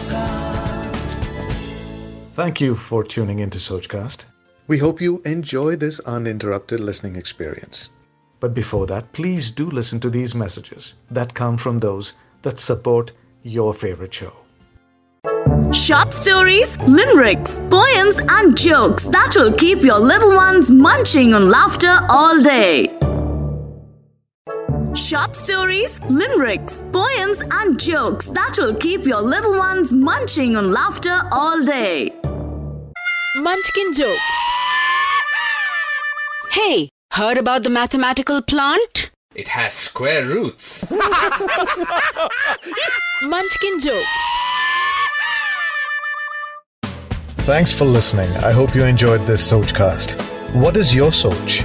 Sochcast. Thank you for tuning into Sochcast. We hope you enjoy this uninterrupted listening experience. But before that, please do listen to these messages that come from those that support your favorite show. Short stories, limericks, poems, and jokes that will keep your little ones munching on laughter all day. Short stories, limericks, poems, and jokes that will keep your little ones munching on laughter all day. Munchkin jokes. Hey, heard about the mathematical plant? It has square roots. Munchkin jokes. Thanks for listening. I hope you enjoyed this Sochcast. What is your Soch?